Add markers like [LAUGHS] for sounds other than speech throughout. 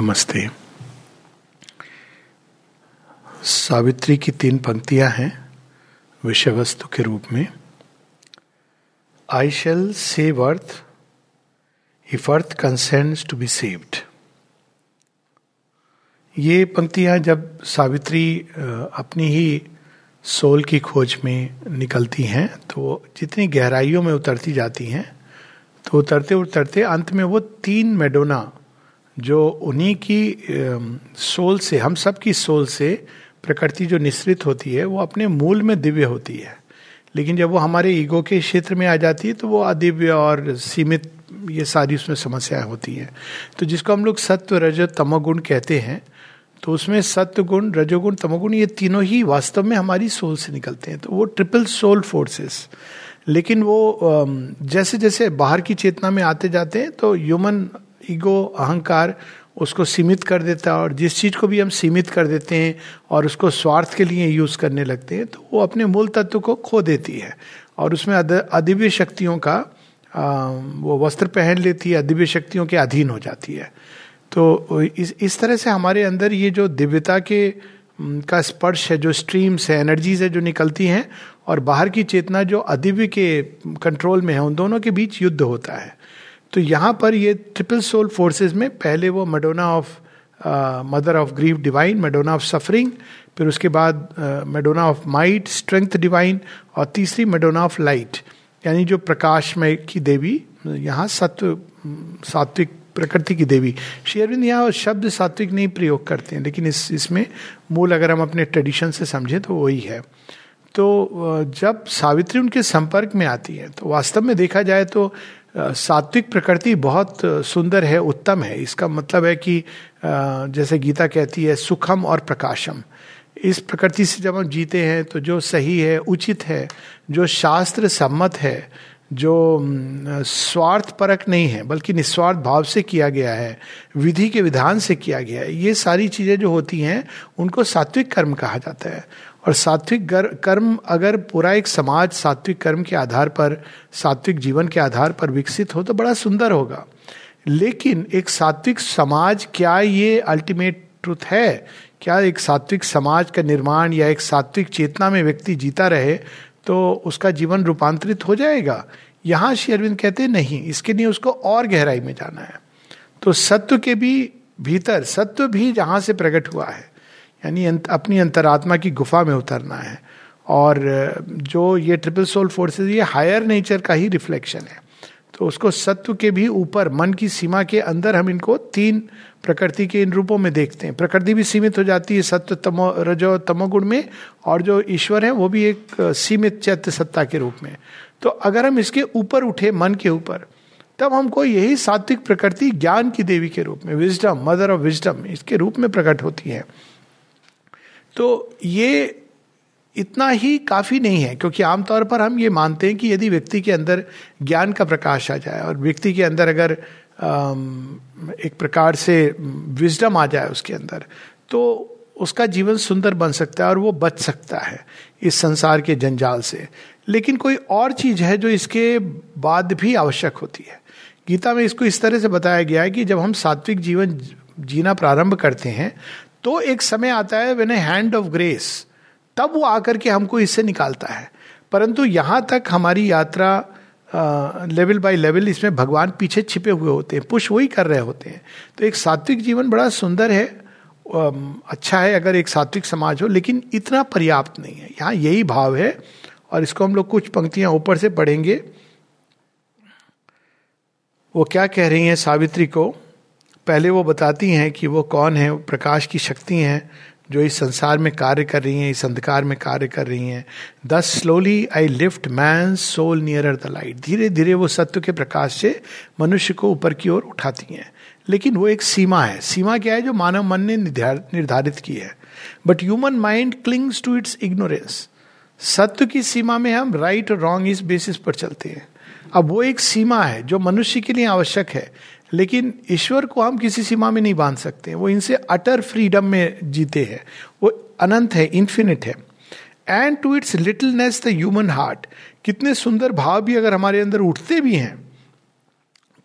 नमस्ते। सावित्री की तीन पंक्तियाँ हैं विषय वस्तु के रूप में। I shall save earth if earth consents to be saved ये पंक्तियाँ जब सावित्री अपनी ही सोल की खोज में निकलती हैं तो जितनी गहराइयों में उतरती जाती हैं तो उतरते उतरते अंत में वो तीन मेडोना जो उन्हीं की सोल से, हम सब की सोल से प्रकृति जो निश्रित होती है, वो अपने मूल में दिव्य होती है। लेकिन जब वो हमारे ईगो के क्षेत्र में आ जाती है तो वो अदिव्य और सीमित, ये सारी उसमें समस्याएँ होती हैं। तो जिसको हम लोग सत्व, रज, तमोगुण कहते हैं तो उसमें सत्य गुण, रजोगुण, तमोगुण, ये तीनों ही वास्तव में हमारी सोल से निकलते हैं। तो वो ट्रिपल सोल फोर्सेस लेकिन वो जैसे जैसे बाहर की चेतना में आते जाते हैं तो ह्यूमन ईगो, अहंकार उसको सीमित कर देता है और जिस चीज़ को भी हम सीमित कर देते हैं और उसको स्वार्थ के लिए यूज़ करने लगते हैं तो वो अपने मूल तत्व को खो देती है। और उसमें अदिव्य शक्तियों का वो वस्त्र पहन लेती है, अदिव्य शक्तियों के अधीन हो जाती है। तो इस इस तरह से हमारे अंदर ये जो दिव्यता के का स्पर्श है, जो स्ट्रीम्स है, एनर्जीज है, जो निकलती हैं और बाहर की चेतना जो अदिव्य के कंट्रोल में है, उन दोनों के बीच युद्ध होता है। तो यहाँ पर ये ट्रिपल सोल फोर्सेस में पहले वो Madonna of mother of grief divine Madonna of suffering फिर उसके बाद Madonna of might strength divine और तीसरी मेडोना ऑफ़ लाइट यानी जो प्रकाशमय की देवी, यहाँ सत्व, सात्विक, प्रकृति की देवी। शेरविंद यहाँ शब्द सात्विक नहीं प्रयोग करते हैं, लेकिन इस, इसमें मूल अगर हम अपने ट्रेडिशन से समझें तो वही है। तो जब सावित्री उनके संपर्क में आती है तो वास्तव में देखा जाए तो सात्विक प्रकृति बहुत सुंदर है, उत्तम है। इसका मतलब है कि जैसे गीता कहती है, सुखम और प्रकाशम। इस प्रकृति से जब हम जीते हैं तो जो सही है, उचित है, जो शास्त्र सम्मत है, जो स्वार्थ परक नहीं है, बल्कि निस्वार्थ भाव से किया गया है, विधि के विधान से किया गया है, ये सारी चीज़ें जो होती हैं, उनको सात्विक कर्म कहा जाता है। और सात्विक कर्म अगर पूरा एक समाज सात्विक कर्म के आधार पर, सात्विक जीवन के आधार पर विकसित हो तो बड़ा सुंदर होगा। लेकिन एक सात्विक समाज, क्या ये अल्टीमेट ट्रुथ है? क्या एक सात्विक समाज का निर्माण या एक सात्विक चेतना में व्यक्ति जीता रहे तो उसका जीवन रूपांतरित हो जाएगा? यहाँ श्री अरविंद कहते नहीं, इसके लिए उसको और गहराई में जाना है। तो सत्व के भी भीतर, सत्व भी जहाँ से प्रकट हुआ है यानी अपनी अंतरात्मा की गुफा में उतरना है। और जो ये ट्रिपल सोल फोर्सेस ये हायर नेचर का ही रिफ्लेक्शन है। तो उसको सत्व के भी ऊपर, मन की सीमा के अंदर हम इनको तीन प्रकृति के इन रूपों में देखते हैं। प्रकृति भी सीमित हो जाती है सत्व, तमो, रजो, तमोगुण में, और जो ईश्वर है वो भी एक सीमित चैत्य सत्ता के रूप में। तो अगर हम इसके ऊपर उठे, मन के ऊपर, तब हमको यही सात्विक प्रकृति ज्ञान की देवी के रूप में विजडम मदर ऑफ़ विजडम इसके रूप में प्रकट होती है। तो ये इतना ही काफ़ी नहीं है, क्योंकि आमतौर पर हम ये मानते हैं कि यदि व्यक्ति के अंदर ज्ञान का प्रकाश आ जाए और व्यक्ति के अंदर अगर एक प्रकार से विजडम आ जाए उसके अंदर तो उसका जीवन सुंदर बन सकता है और वो बच सकता है इस संसार के जंजाल से। लेकिन कोई और चीज़ है जो इसके बाद भी आवश्यक होती है। गीता में इसको इस तरह से बताया गया है कि जब हम सात्विक जीवन जीना प्रारंभ करते हैं तो एक समय आता है when a hand of grace तब वो आकर के हमको इससे निकालता है। परंतु यहाँ तक हमारी यात्रा लेवल बाय लेवल इसमें भगवान पीछे छिपे हुए होते हैं, पुश वही कर रहे होते हैं। तो एक सात्विक जीवन बड़ा सुंदर है अच्छा है अगर एक सात्विक समाज हो, लेकिन इतना पर्याप्त नहीं है। यहाँ यही भाव है और इसको हम लोग कुछ पंक्तियाँ ऊपर से पढ़ेंगे। वो क्या कह रही हैं सावित्री को? पहले वो बताती हैं कि वो कौन है, प्रकाश की शक्ति हैं, जो इस संसार में कार्य कर रही हैं, इस अंधकार में कार्य कर रही हैं। Thus slowly I lift man soul near the light धीरे धीरे वो सत्य के प्रकाश से मनुष्य को ऊपर की ओर उठाती हैं। लेकिन वो एक सीमा है। सीमा क्या है जो मानव मन ने निर्धारित की है? But human mind clings to its ignorance सत्य की सीमा में हम राइट और रॉन्ग इस बेसिस पर चलते हैं। अब वो एक सीमा है जो मनुष्य के लिए आवश्यक है। लेकिन ईश्वर को हम किसी सीमा में नहीं बाँध सकते। वो इनसे अटर फ्रीडम में जीते हैं। वो अनंत है इन्फिनिट है। And to its littleness the human heart कितने सुंदर भाव भी अगर हमारे अंदर उठते भी हैं,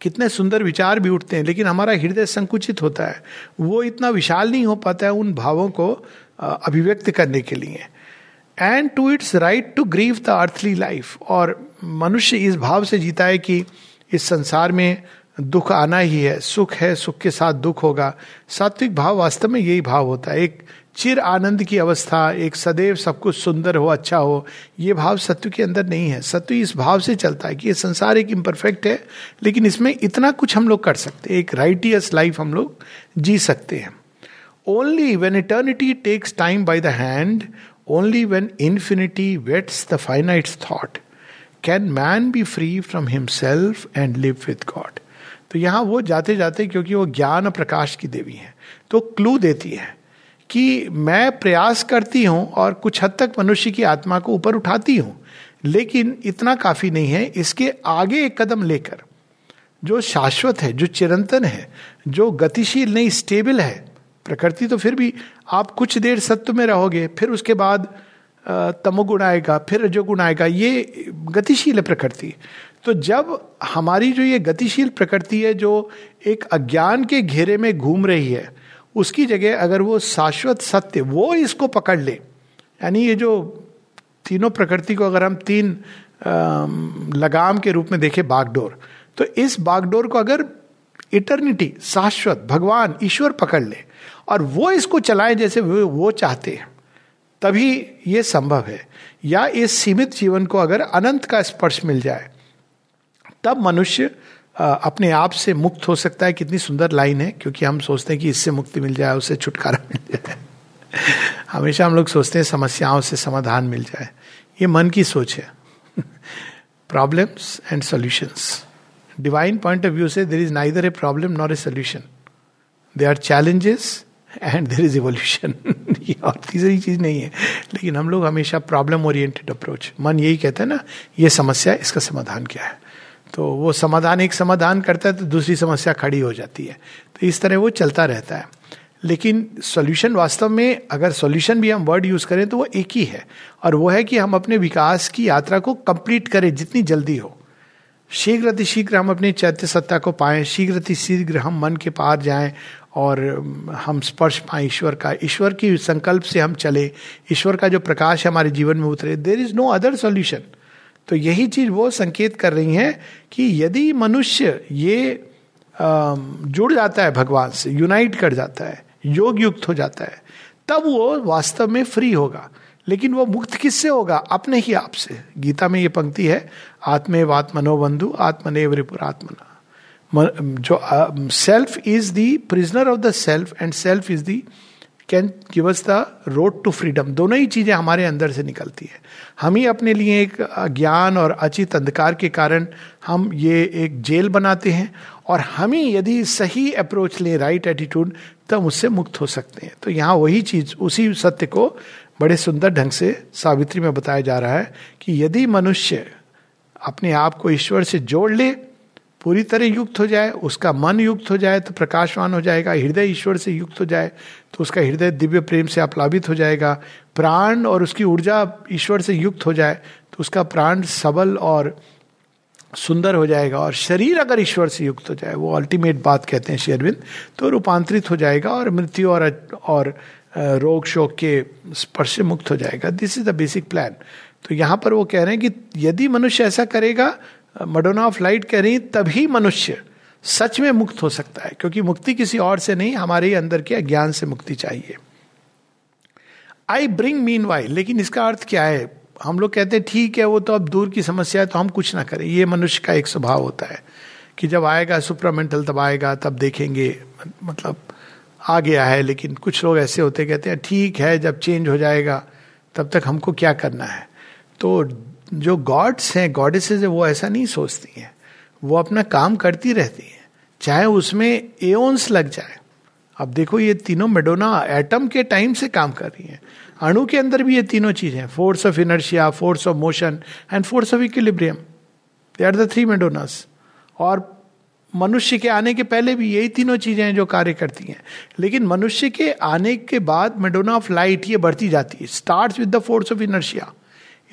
कितने सुंदर विचार भी उठते हैं, लेकिन हमारा हृदय संकुचित होता है। वो इतना विशाल नहीं हो पाता है उन भावों को अभिव्यक्त करने के लिए। And to its right to grieve the earthly life और मनुष्य इस भाव से जीता है कि इस संसार में दुख आना ही है, सुख है, सुख के साथ दुख होगा। सात्विक भाव वास्तव में यही भाव होता है। एक चिर आनंद की अवस्था, एक सदैव सब कुछ सुंदर हो अच्छा हो, ये भाव सत्व के अंदर नहीं है। सत्व इस भाव से चलता है कि ये संसार एक इम्परफेक्ट है, लेकिन इसमें इतना कुछ हम लोग कर सकते हैं। एक राइटियस लाइफ हम लोग जी सकते हैं। Only when eternity takes time by the hand only when infinity weds the finite thought can man be free from himself and live with God तो यहाँ वो जाते जाते, क्योंकि वो ज्ञान प्रकाश की देवी है तो क्लू देती है कि मैं प्रयास करती हूँ और कुछ हद तक मनुष्य की आत्मा को ऊपर उठाती हूँ, लेकिन इतना काफ़ी नहीं है। इसके आगे एक कदम लेकर, जो शाश्वत है, जो चिरंतन है, जो गतिशील नहीं स्टेबल है, प्रकृति तो फिर भी आप कुछ देर सत्य में रहोगे, फिर उसके बाद तमोगुण आएगा, फिर रजोगुण आएगा, ये गतिशील है प्रकृति। तो जब हमारी जो ये गतिशील प्रकृति है जो एक अज्ञान के घेरे में घूम रही है उसकी जगह अगर वो शाश्वत सत्य वो इसको पकड़ ले यानी ये जो तीनों प्रकृति को अगर हम तीन लगाम के रूप में देखें बागडोर तो इस बागडोर को अगर इटर्निटी शाश्वत भगवान ईश्वर पकड़ ले और वो इसको चलाएँ जैसे वो, वो चाहते हैं तभी ये संभव है। या इस सीमित जीवन को अगर अनंत का स्पर्श मिल जाए तब मनुष्य अपने आप से मुक्त हो सकता है, कितनी सुंदर लाइन है, क्योंकि हम सोचते हैं कि इससे मुक्ति मिल जाए, उससे छुटकारा मिल जाए। हमेशा हम लोग सोचते हैं समस्याओं से समाधान मिल जाए। ये मन की सोच है। Problems and solutions divine point of view से there is neither a problem nor a solution they are challenges and there is evolution ये और तीसरी चीज़ नहीं है। लेकिन हम लोग हमेशा प्रॉब्लम ओरिएंटेड अप्रोच मन यही कहता है ना, ये समस्या इसका समाधान क्या है? तो वो समाधान, एक समाधान करता है तो दूसरी समस्या खड़ी हो जाती है। तो इस तरह वो चलता रहता है। लेकिन सॉल्यूशन वास्तव में अगर सॉल्यूशन भी हम वर्ड यूज़ करें तो वो एक ही है। और वो है कि हम अपने विकास की यात्रा को कंप्लीट करें जितनी जल्दी हो। शीघ्र अति शीघ्र हम अपनी चैत्य सत्ता को पाएँ शीघ्र अतिशीघ्र हम मन के पार जाएँ और हम स्पर्श पाए ईश्वर का। ईश्वर की संकल्प से हम चले। ईश्वर का जो प्रकाश हमारे जीवन में उतरे। There is no other solution तो यही चीज़ वो संकेत कर रही है कि यदि मनुष्य ये जुड़ जाता है भगवान से यूनाइट कर जाता है योग युक्त हो जाता है, तब वो वास्तव में फ्री होगा। लेकिन वो मुक्त किससे होगा? अपने ही आप से। गीता में ये पंक्ति है आत्मेव आत्मनोबंधु आत्मनेव रिपुरात्मना जो self is the prisoner of the self and self is the can give us the road to freedom दोनों ही चीज़ें हमारे अंदर से निकलती है। हम ही अपने लिए एक ज्ञान और अचित अंधकार के कारण हम ये एक जेल बनाते हैं और हम ही यदि सही अप्रोच लें राइट एटीट्यूड तब उससे मुक्त हो सकते हैं। तो यहाँ वही चीज़, उसी सत्य को बड़े सुंदर ढंग से सावित्री में बताया जा रहा है कि यदि मनुष्य अपने आप को ईश्वर से जोड़ ले पूरी तरह युक्त हो जाए, उसका मन युक्त हो जाए तो प्रकाशवान हो जाएगा, हृदय ईश्वर से युक्त हो जाए तो उसका हृदय दिव्य प्रेम से अप्लावित हो जाएगा। प्राण और उसकी ऊर्जा ईश्वर से युक्त हो जाए तो उसका प्राण सबल और सुंदर हो जाएगा। और शरीर अगर ईश्वर से युक्त हो जाए, वो अल्टीमेट बात कहते हैं शेरविंद तो रूपांतरित हो जाएगा और मृत्यु और और रोग शोक के स्पर्श से मुक्त हो जाएगा। This is the basic plan तो यहाँ पर वो कह रहे हैं कि यदि मनुष्य ऐसा करेगा मडोना ऑफ़ लाइट कह रही तभी मनुष्य सच में मुक्त हो सकता है, क्योंकि मुक्ति किसी और से नहीं, हमारे ही अंदर के अज्ञान से मुक्ति चाहिए. आई ब्रिंग मीन वाई लेकिन इसका अर्थ क्या है? हम लोग कहते हैं, ठीक है, वो तो अब दूर की समस्या है तो हम कुछ ना करें। ये मनुष्य का एक स्वभाव होता है कि जब आएगा सुपरामेंटल तब आएगा, तब देखेंगे मतलब आ गया है, लेकिन कुछ लोग ऐसे होते कहते हैं, ठीक है, जब चेंज हो जाएगा, तब तक हमको क्या करना है? तो जो गॉड्स हैं गॉडेसेस है, वो ऐसा नहीं सोचती हैं। वो अपना काम करती रहती हैं। चाहे उसमें एओन्स लग जाए। अब देखो ये तीनों मेडोना एटम के टाइम से काम कर रही हैं। अणु के अंदर भी ये तीनों चीज़ें force of inertia force of motion and force of equilibrium they are the three Madonnas और मनुष्य के आने के पहले भी यही तीनों चीज़ें हैं जो कार्य करती हैं। लेकिन मनुष्य के आने के बाद मेडोना ऑफ़ लाइट ये बढ़ती जाती है। Start with the force of inertia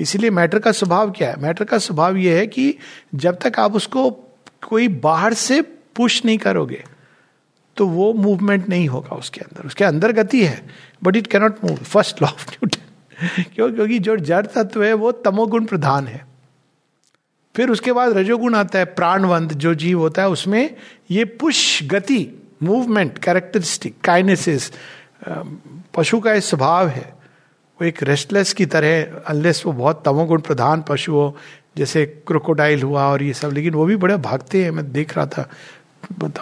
इसीलिए मैटर का स्वभाव क्या है? मैटर का स्वभाव यह है कि जब तक आप उसको कोई बाहर से पुश नहीं करोगे तो वो मूवमेंट नहीं होगा उसके अंदर। उसके अंदर गति है but it cannot move first law of Newton क्यों? क्योंकि जो जड़ तत्व है, वो तमोगुण प्रधान है। फिर उसके बाद रजोगुण आता है, प्राणवंत जो जीव होता है, उसमें ये पुश, गति मूवमेंट कैरेक्टरिस्टिक काइनेसिस पशु का स्वभाव है। वो एक रेस्टलेस की तरह अनलेस वो बहुत तमोगुण प्रधान पशु हो, जैसे क्रोकोडाइल हुआ और ये सब, लेकिन वो भी बड़े भागते हैं, मैं देख रहा था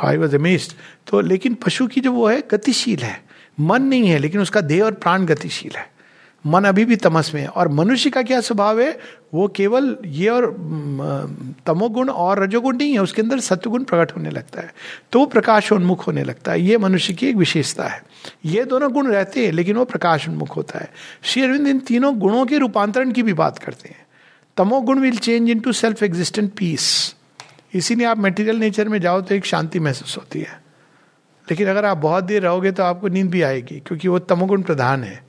आई वॉज़ अमेस्ड तो लेकिन पशु की जो वो है, गतिशील है। मन नहीं है, लेकिन उसका देह और प्राण गतिशील है। मन अभी भी तमस में है। और मनुष्य का क्या स्वभाव है? वो केवल ये और तमोगुण और रजोगुण नहीं है, उसके अंदर सत्वगुण प्रकट होने लगता है। तो वो प्रकाशोन्मुख होने लगता है। ये मनुष्य की एक विशेषता है। ये दोनों गुण रहते हैं, लेकिन वो प्रकाश उन्मुख होता है। श्री अरविंद इन तीनों गुणों के रूपांतरण की भी बात करते हैं। तमोगुण will change into self existent peace इसीलिए आप मेटीरियल नेचर में जाओ तो एक शांति महसूस होती है। लेकिन अगर आप बहुत देर रहोगे तो आपको नींद भी आएगी, क्योंकि वो तमोगुण प्रधान है।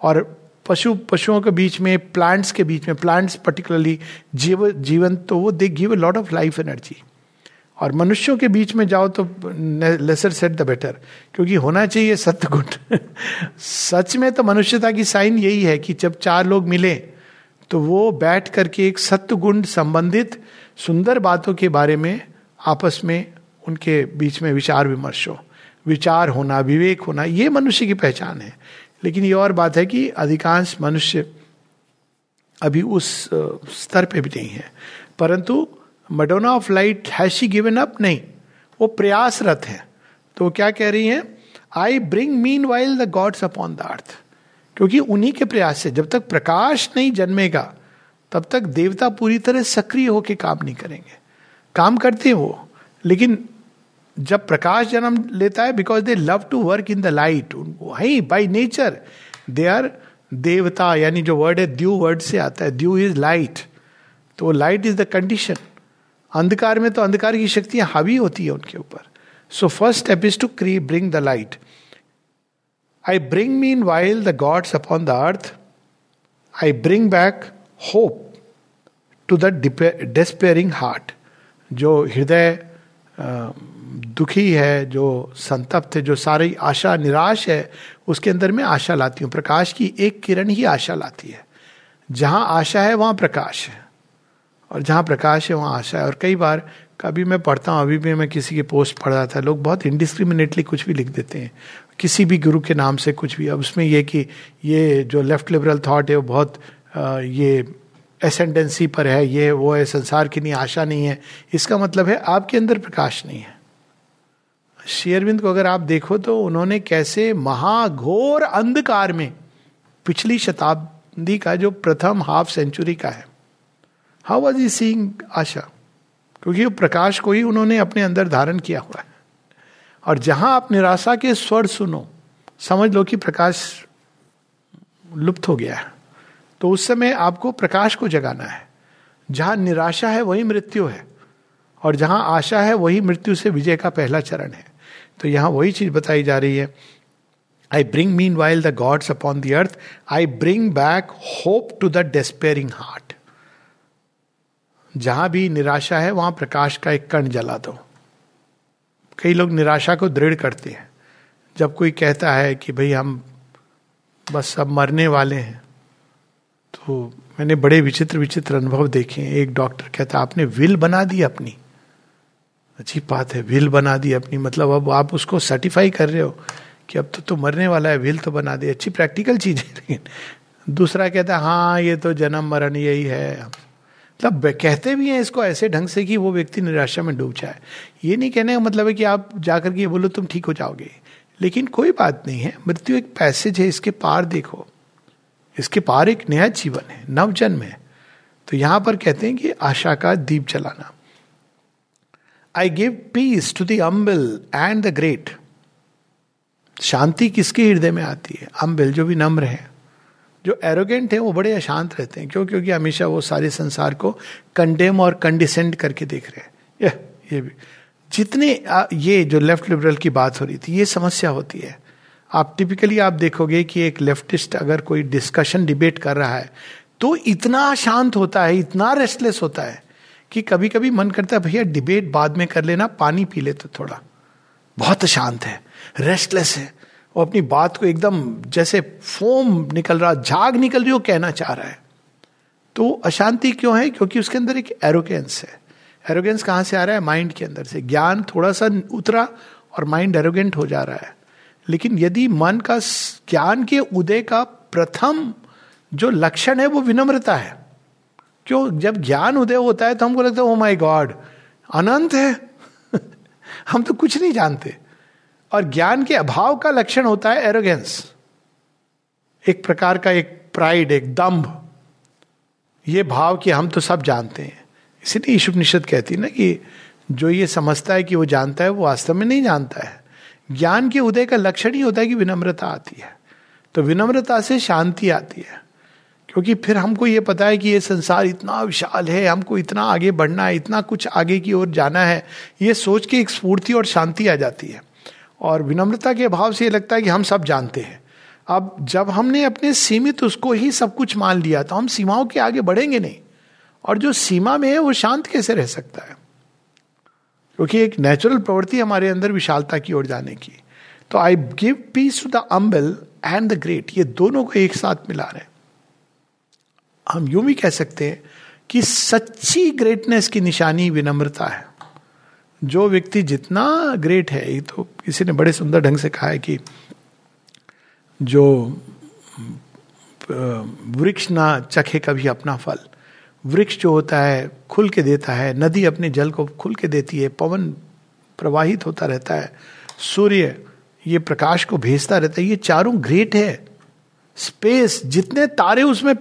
और पशु, पशुओं के बीच में प्लांट्स के बीच में प्लांट्स पर्टिकुलरली जीव, जीवन तो वो they give a lot of life energy और मनुष्यों के बीच में जाओ तो लेसर सेट द बेटर क्योंकि होना चाहिए सत्य गुण [LAUGHS] सच में तो मनुष्यता की साइन यही है कि जब चार लोग मिले तो वो बैठ करके एक सत्य गुण संबंधित सुंदर बातों के बारे में, आपस में उनके बीच में विचार विमर्श हो। विचार होना, विवेक होना, ये मनुष्य की पहचान है। लेकिन ये और बात है कि अधिकांश मनुष्य अभी उस स्तर पे भी नहीं है। परंतु Madonna of light has she given up नहीं। वो प्रयासरत है। तो क्या कह रही है? I bring meanwhile the gods upon the earth क्योंकि उन्हीं के प्रयास से जब तक प्रकाश नहीं जन्मेगा, तब तक देवता पूरी तरह सक्रिय होकर काम नहीं करेंगे। काम करते हैं वो, लेकिन जब प्रकाश जन्म लेता है because they love to work in the light वही बाई नेचर दे आर देवता, यानी जो वर्ड है द्यू वर्ड से आता है द्यू इज़ लाइट तो लाइट इज़ द कंडीशन अंधकार में तो अंधकार की शक्तियाँ हावी होती है उनके ऊपर। So first step is to क्री bring the light I bring meanwhile the gods upon the earth I bring back hope to the despairing heart जो हृदय दुखी है, जो संतप्त है, जो सारी आशा, निराश है, उसके अंदर में आशा लाती हूँ। प्रकाश की एक किरण ही आशा लाती है। जहाँ आशा है, वहाँ प्रकाश है। और जहाँ प्रकाश है, वहाँ आशा है। और कई बार कभी मैं पढ़ता हूँ, अभी भी मैं किसी की पोस्ट पढ़ रहा था। लोग बहुत इंडिस्क्रिमिनेटली कुछ भी लिख देते हैं। किसी भी गुरु के नाम से कुछ भी। अब उसमें यह कि ये जो लेफ़्ट लिबरल थाट है, वो बहुत ये एसेंडेंसी पर है, ये, वो है, संसार की नहीं, आशा नहीं है। इसका मतलब है, आपके अंदर प्रकाश नहीं है। शेयरविंद को अगर आप देखो तो उन्होंने कैसे महाघोर अंधकार में पिछली शताब्दी का जो प्रथम हाफ़ सेंचुरी का है हाउ वॉज़ ई सीइंग आशा क्योंकि वो प्रकाश को ही उन्होंने अपने अंदर धारण किया हुआ है। और जहाँ आप निराशा के स्वर सुनो, समझ लो कि प्रकाश लुप्त हो गया है। तो उस समय आपको प्रकाश को जगाना है। जहाँ निराशा है, वही मृत्यु है। और जहाँ आशा है, वही मृत्यु से विजय का पहला चरण है। तो यहाँ वही चीज़ बताई जा रही है। I bring meanwhile the gods upon the earth I bring back hope to the despairing heart जहाँ भी निराशा है, वहाँ प्रकाश का एक कण जला दो। कई लोग निराशा को दृढ़ करते हैं। जब कोई कहता है कि भाई हम बस सब मरने वाले हैं तो मैंने बड़े विचित्र विचित्र अनुभव देखे एक डॉक्टर कहता, आपने विल बना दी अपनी। अच्छी बात है विल बना दी अपनी। मतलब अब आप उसको सर्टिफाई कर रहे हो कि अब तो तो मरने वाला है विल तो बना दी। अच्छी प्रैक्टिकल चीज़ है, लेकिन दूसरा कहता है हाँ ये तो जन्म मरण यही है। मतलब कहते भी हैं इसको ऐसे ढंग से कि वो व्यक्ति निराशा में डूब जाए। ये नहीं कहने का मतलब है कि आप जाकर के बोलो, तुम ठीक हो जाओगे। लेकिन कोई बात नहीं है। मृत्यु एक पैसेज है, इसके पार देखो। इसके पार एक नया जीवन है नव जन्म है। तो यहाँ पर कहते हैं कि आशा का दीप जलाना। I give peace to the humble and the great शांति किसके हृदय में आती है? अम्बिल जो भी नम्र है। जो एरोगेंट है, वो बड़े अशांत रहते हैं। क्यों? क्योंकि हमेशा वो सारे संसार को कंडेम और कंडिसेंड करके देख रहे हैं। ये ये भी। जितने ये जो लेफ़्ट लिबरल की बात हो रही थी, ये समस्या होती है। आप टिपिकली आप देखोगे कि एक लेफ्टिस्ट अगर कोई डिस्कशन डिबेट कर रहा है तो इतना शांत होता है, इतना रेस्टलेस होता है। कि कभी कभी मन करता है, भैया डिबेट बाद में कर लेना, पानी पी ले तो थोड़ा। बहुत शांत है रेस्टलेस है। वो अपनी बात को एकदम जैसे फोम निकल रहा झाग निकल रही हो, कहना चाह रहा है। तो अशांति क्यों है? क्योंकि उसके अंदर एक एरोगेंस है। एरोगेंस कहाँ से आ रहा है? माइंड के अंदर से। ज्ञान थोड़ा सा उतरा और माइंड एरोगेंट हो जा रहा है। लेकिन यदि मन का ज्ञान के उदय का प्रथम जो लक्षण है, वो विनम्रता है। क्यों जब ज्ञान उदय होता है तो हमको लगता है ओ माई गॉड अनंत है। [LAUGHS] हम तो कुछ नहीं जानते। और ज्ञान के अभाव का लक्षण होता है एरोगेंस एक प्रकार का एक प्राइड एक दम्भ। ये भाव कि हम तो सब जानते हैं। इसीलिए ईश्वर निषद कहती ना कि जो ये समझता है कि वो जानता है, वो वास्तव में नहीं जानता है। ज्ञान के उदय का लक्षण ही होता है कि विनम्रता आती है। तो विनम्रता से शांति आती है। क्योंकि फिर हमको ये पता है कि ये संसार इतना विशाल है, हमको इतना आगे बढ़ना है, इतना कुछ आगे की ओर जाना है, ये सोच के एक स्फूर्ति और शांति आ जाती है। और विनम्रता के अभाव से ये लगता है कि हम सब जानते हैं। अब जब हमने अपने सीमित उसको ही सब कुछ मान लिया तो हम सीमाओं के आगे बढ़ेंगे नहीं। और जो सीमा में है, वो शांत कैसे रह सकता है? क्योंकि एक नेचुरल प्रवृत्ति हमारे अंदर विशालता की ओर जाने की। तो I give peace to the humble and the great ये दोनों को एक साथ मिला रहे हम यूँ भी कह सकते हैं कि सच्ची ग्रेटनेस की निशानी विनम्रता है। जो व्यक्ति जितना ग्रेट है, ये तो किसी ने बड़े सुंदर ढंग से कहा है कि जो वृक्ष ना चखे कभी अपना फल। वृक्ष जो होता है, खुल के देता है, नदी अपने जल को खुल के देती है, पवन प्रवाहित होता रहता है, सूर्य ये प्रकाश को भेजता रहता है, ये चारों ग्रेट है। स्पेस जितने तारे उसमें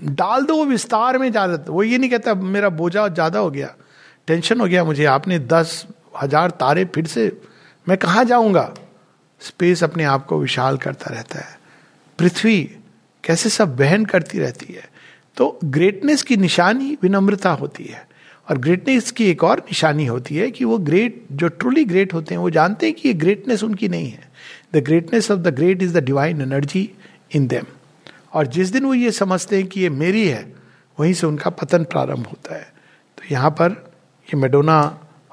डाल दो, वो विस्तार में जा वो ये नहीं कहता, मेरा बोझा ज़्यादा हो गया, टेंशन हो गया मुझे, आपने दस हज़ार तारे फिर से, मैं कहा जाऊँगा? स्पेस अपने आप को विशाल करता रहता है। पृथ्वी कैसे सब बहन करती रहती है। तो ग्रेटनेस की निशानी विनम्रता होती है, और ग्रेटनेस की एक और निशानी होती है कि वो ग्रेट जो ट्रूली ग्रेट होते हैं, वो जानते हैं कि ये ग्रेटनेस उनकी नहीं है। The greatness of the great is the divine energy in them और जिस दिन वो ये समझते हैं कि ये मेरी है वहीं से उनका पतन प्रारंभ होता है। तो यहाँ पर ये मेडोना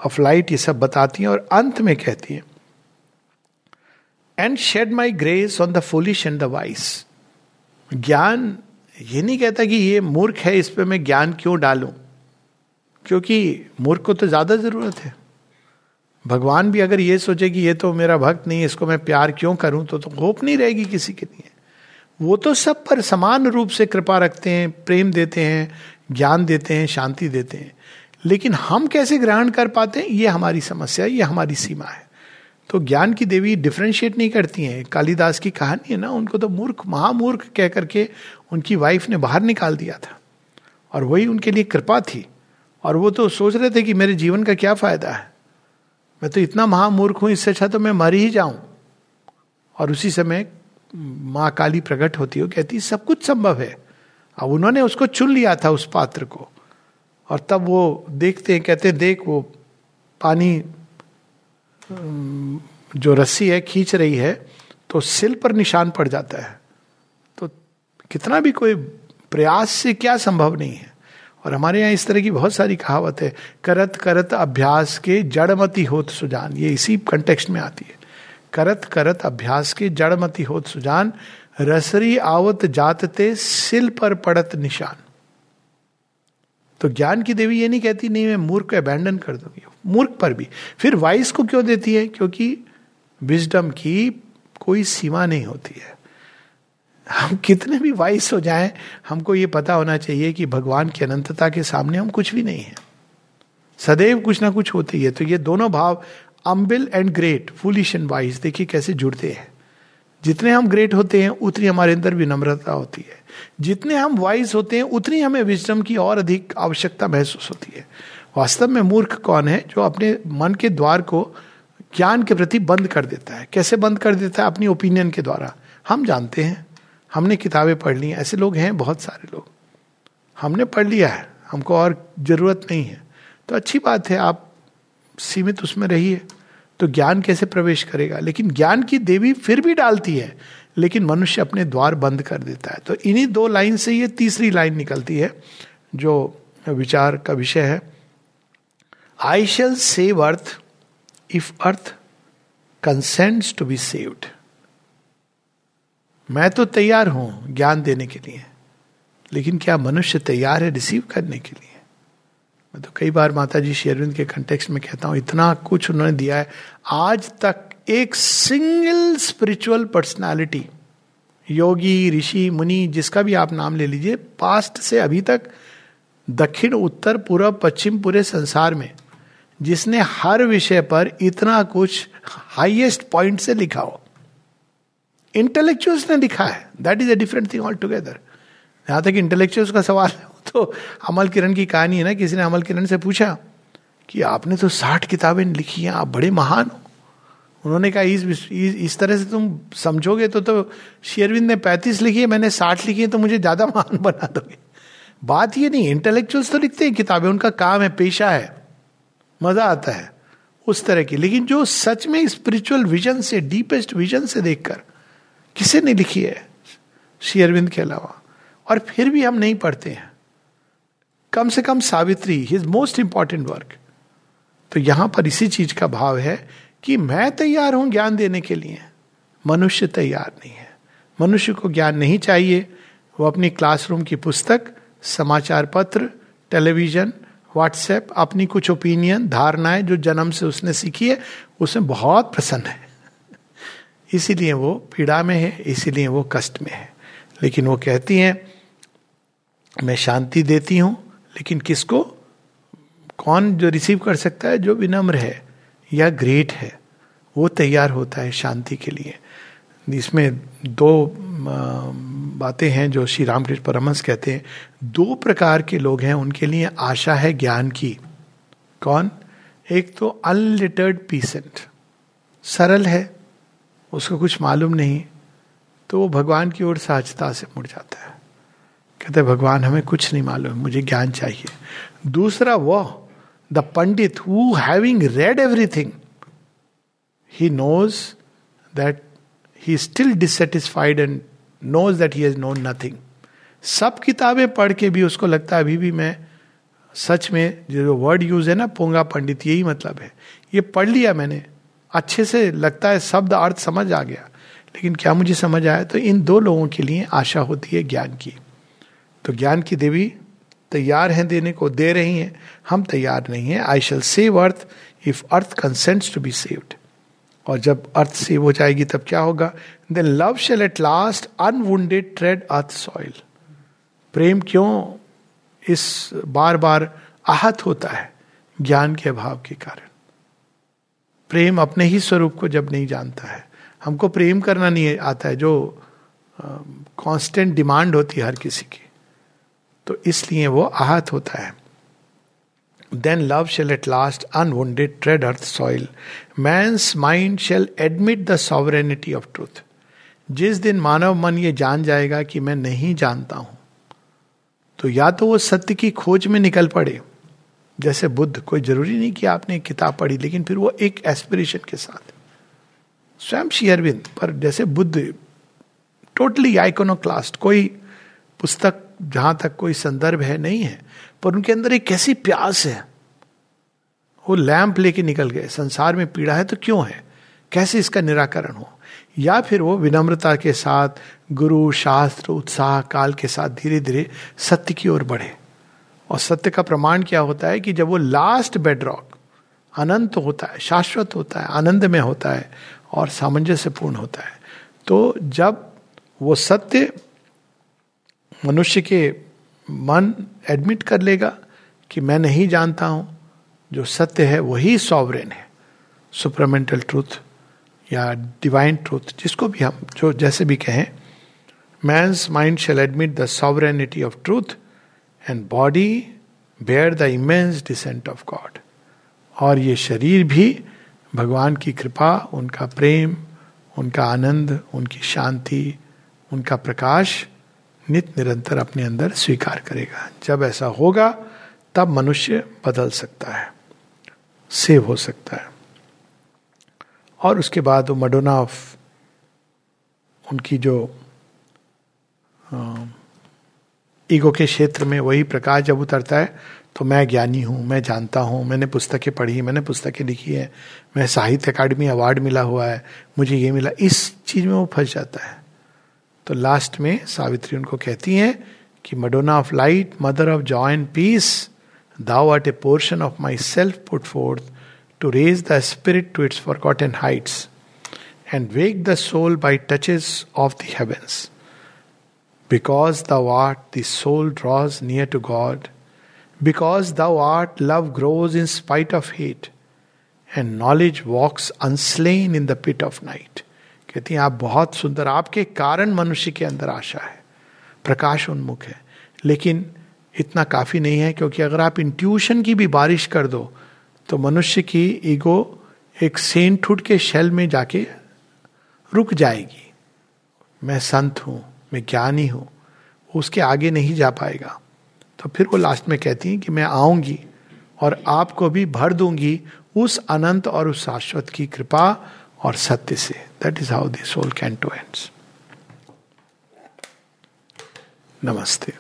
ऑफ़ लाइट ये सब बताती हैं और अंत में कहती हैं and shed my grace on the foolish and the wise ज्ञान ये नहीं कहता कि ये मूर्ख है इस पर मैं ज्ञान क्यों डालूं? क्योंकि मूर्ख को तो ज़्यादा ज़रूरत है। भगवान भी अगर ये सोचे कि ये तो मेरा भक्त नहीं है इसको मैं प्यार क्यों करूँ? तो, तो होप नहीं रहेगी किसी के लिए। वो तो सब पर समान रूप से कृपा रखते हैं, प्रेम देते हैं, ज्ञान देते हैं, शांति देते हैं। लेकिन हम कैसे ग्रहण कर पाते हैं? ये हमारी समस्या है ये हमारी सीमा है। तो ज्ञान की देवी डिफ्रेंशिएट नहीं करती हैं। कालिदास की कहानी है ना, उनको तो मूर्ख, महामूर्ख कह करके उनकी वाइफ ने बाहर निकाल दिया था। और वही उनके लिए कृपा थी। और वो तो सोच रहे थे कि मेरे जीवन का क्या फ़ायदा है? मैं तो इतना महामूर्ख हूँ, इससे अच्छा तो मैं मर ही जाऊँ। और उसी समय माँ काली प्रकट होती है कहती सब कुछ संभव है। अब उन्होंने उसको चुन लिया था उस पात्र को। और तब वो देखते हैं, कहते हैं, देख, वो पानी जो रस्सी है, खींच रही है तो सिल पर निशान पड़ जाता है। तो कितना भी कोई प्रयास से क्या संभव नहीं है। और हमारे यहाँ इस तरह की बहुत सारी कहावत है, करत करत अभ्यास के जड़मती होत सुजान। ये इसी कंटेक्स्ट में आती है। करत करत अभ्यास के जड़मती होत सुजान, रसरी आवत जातते सिल पर पड़त निशान। तो ज्ञान की देवी ये नहीं कहती, नहीं, मैं मूर्ख को अबैंडन कर दूँगी। मूर्ख पर भी। फिर वाइस को क्यों देती है? क्योंकि विजडम की कोई सीमा नहीं होती है। हम कितने भी वाइस हो जाएँ, हमको ये पता होना चाहिए कि भगवान की अनंतता के सामने हम कुछ भी नहीं है। सदैव कुछ ना कुछ होती है। तो ये दोनों भाव humble and great foolish and wise देखिए कैसे जुड़ते हैं। जितने हम ग्रेट होते हैं, उतनी हमारे अंदर विनम्रता होती है। जितने हम वाइज होते हैं, उतनी हमें विजडम की और अधिक आवश्यकता महसूस होती है। वास्तव में मूर्ख कौन है जो अपने मन के द्वार को ज्ञान के प्रति बंद कर देता है? कैसे बंद कर देता है? अपनी ओपिनियन के द्वारा। हम जानते हैं। हमने किताबें पढ़ ली ऐसे लोग हैं बहुत सारे लोग। हमने पढ़ लिया है। हमको और ज़रूरत नहीं है। तो अच्छी बात है, आप सीमित उसमें रहिए। तो ज्ञान कैसे प्रवेश करेगा? लेकिन ज्ञान की देवी फिर भी डालती है, लेकिन मनुष्य अपने द्वार बंद कर देता है। तो इन्हीं दो लाइन से ये तीसरी लाइन निकलती है, जो विचार का विषय है। I shall save earth if earth consents to be saved मैं तो तैयार हूँ ज्ञान देने के लिए, लेकिन क्या मनुष्य तैयार है रिसीव करने के लिए? मैं तो कई बार माता जी शेरविंद के कंटेक्स्ट में कहता हूँ, इतना कुछ उन्होंने दिया है। आज तक एक सिंगल स्पिरिचुअल पर्सनालिटी योगी, ऋषि, मुनि, जिसका भी आप नाम ले लीजिए पास्ट से अभी तक, दक्षिण, उत्तर पूर्व पश्चिम, पूरे संसार में, जिसने हर विषय पर इतना कुछ हाईएस्ट पॉइंट से लिखा हो। इंटेलेक्चुअल्स ने लिखा है। That is a different thing altogether जहाँ तक इंटेलेक्चुअल्स का सवाल है [LAUGHS] तो अमल किरण की कहानी है ना किसी ने अमल किरण से पूछा कि आपने तो साठ किताबें लिखी हैं आप बड़े महान हो। उन्होंने कहा इस इस, इस तरह से तुम समझोगे तो तो शेरविंद ने पैंतीस लिखी है मैंने साठ लिखी है तो मुझे ज़्यादा [LAUGHS] महान बना दोगे। बात ये नहीं इंटेलेक्चुअल्स तो लिखते हैं किताबें उनका काम है पेशा है मज़ा आता है उस तरह की। लेकिन जो सच में स्पिरिचुअल विजन से डीपेस्ट विजन से देखकर किसे नहीं लिखी है श्री अरविंद के अलावा? और फिर भी हम नहीं पढ़ते हैं। कम से कम Savitri his most important work तो यहाँ पर इसी चीज़ का भाव है कि मैं तैयार हूँ ज्ञान देने के लिए। मनुष्य तैयार नहीं है। मनुष्य को ज्ञान नहीं चाहिए। वो अपनी क्लासरूम की पुस्तक, समाचार पत्र टेलीविज़न व्हाट्सएप अपनी कुछ ओपिनियन धारणाएँ जो जन्म से उसने सीखी है, उसमें बहुत प्रसन्न है। इसीलिए वो पीड़ा में है, इसीलिए वो कष्ट में है। लेकिन वो कहती हैं, मैं शांति देती हूँ लेकिन किसको? कौन जो रिसीव कर सकता है, जो विनम्र है या ग्रेट है, वो तैयार होता है शांति के लिए। इसमें दो बातें हैं जो श्री रामकृष्ण परमहंस कहते हैं। दो प्रकार के लोग हैं, उनके लिए आशा है ज्ञान की। कौन? एक तो अनलिटर्ड पीसेंट सरल है, उसको कुछ मालूम नहीं तो वो भगवान की ओर सहजता से मुड़ जाता है। कहते, भगवान, हमें कुछ नहीं मालूम, मुझे ज्ञान चाहिए। दूसरा वह the pandit who having read everything, he knows that, he still dissatisfied and knows that he has known nothing. सब किताबें पढ़ के भी उसको लगता है, अभी भी मैं सच में जो वर्ड यूज़ है ना, पोंगा पंडित, यही मतलब है। ये पढ़ लिया मैंने। अच्छे से लगता है, शब्द अर्थ समझ आ गया। लेकिन क्या मुझे समझ आया? तो इन दो लोगों के लिए आशा होती है ज्ञान की। तो ज्ञान की देवी तैयार हैं देने को दे रही हैं। हम तैयार नहीं हैं। I shall save earth if earth consents to be saved और जब अर्थ सेव हो जाएगी तब क्या होगा? Then love shall at last unwounded tread earth soil प्रेम क्यों इस बार बार आहत होता है? ज्ञान के अभाव के कारण। प्रेम अपने ही स्वरूप को जब नहीं जानता है हमको प्रेम करना नहीं आता है जो कांस्टेंट uh, डिमांड होती है हर किसी की। तो इसलिए वो आहत होता है। Then love shall at last unwounded tread earth soil man's mind shall admit the sovereignty of truth जिस दिन मानव मन ये जान जाएगा कि मैं नहीं जानता हूँ तो या तो वो सत्य की खोज में निकल पड़े। जैसे बुद्ध, कोई ज़रूरी नहीं कि आपने किताब पढ़ी, लेकिन फिर वो एक एस्पिरेशन के साथ। स्वयं श्री अरविंद, पर जैसे बुद्ध टोटली आइकोनोक्लास्ट कोई पुस्तक जहाँ तक कोई संदर्भ है, नहीं है। पर उनके अंदर एक कैसी प्यास है। वो लैंप लेके निकल गए। संसार में पीड़ा है तो क्यों है? कैसे इसका निराकरण हो? या फिर वो विनम्रता के साथ, गुरु, शास्त्र, उत्साह, काल के साथ धीरे धीरे सत्य की ओर बढ़े। और सत्य का प्रमाण क्या होता है कि जब वो लास्ट बेडरॉक अनंत होता है, शाश्वत होता है आनंद में होता है और सामंजस्यपूर्ण होता है तो जब वो सत्य मनुष्य के मन एडमिट कर लेगा कि मैं नहीं जानता हूँ, जो सत्य है वही सॉवरेन है। सुपरमेंटल ट्रूथ या डिवाइन ट्रूथ जिसको भी हम, जो जैसे भी कहें man's mind shall admit the sovereignty of truth and body bear the immense descent of God और ये शरीर भी भगवान की कृपा, उनका प्रेम, उनका आनंद, उनकी शांति, उनका प्रकाश नित निरंतर अपने अंदर स्वीकार करेगा। जब ऐसा होगा, तब मनुष्य बदल सकता है, सेव हो सकता है। और उसके बाद वो मडोना ऑफ़ उनकी जो ईगो के क्षेत्र में वही प्रकाश जब उतरता है तो मैं ज्ञानी हूँ, मैं जानता हूँ, मैंने पुस्तकें पढ़ी, मैंने पुस्तकें लिखी है, मैं साहित्य अकादमी अवार्ड मिला हुआ है, मुझे ये मिला। इस चीज़ में वो फंस जाता है। तो लास्ट में सावित्री उनको कहती हैं कि Madonna of light mother of joy and peace thou art a portion of my self put forth to raise the spirit to its forgotten heights and wake the soul by touches of the because the what the soul draws near to God because thou art, love grows in spite of hate, and knowledge walks unslain in the pit of night. कहती हैं, आप बहुत सुंदर, आपके कारण मनुष्य के अंदर आशा है, प्रकाश उन्मुख है, लेकिन इतना काफ़ी नहीं है क्योंकि अगर आप इंट्यूशन की भी बारिश कर दो तो मनुष्य की ईगो एक सेंटहुड के शेल में जाके रुक जाएगी। मैं संत हूँ, मैं ज्ञानी हूँ उसके आगे नहीं जा पाएगा। तो फिर वो लास्ट में कहती हैं कि मैं आऊँगी और आपको भी भर दूँगी उस अनंत और उस शाश्वत की कृपा और सत्य से। That is how the soul can ends नमस्ते।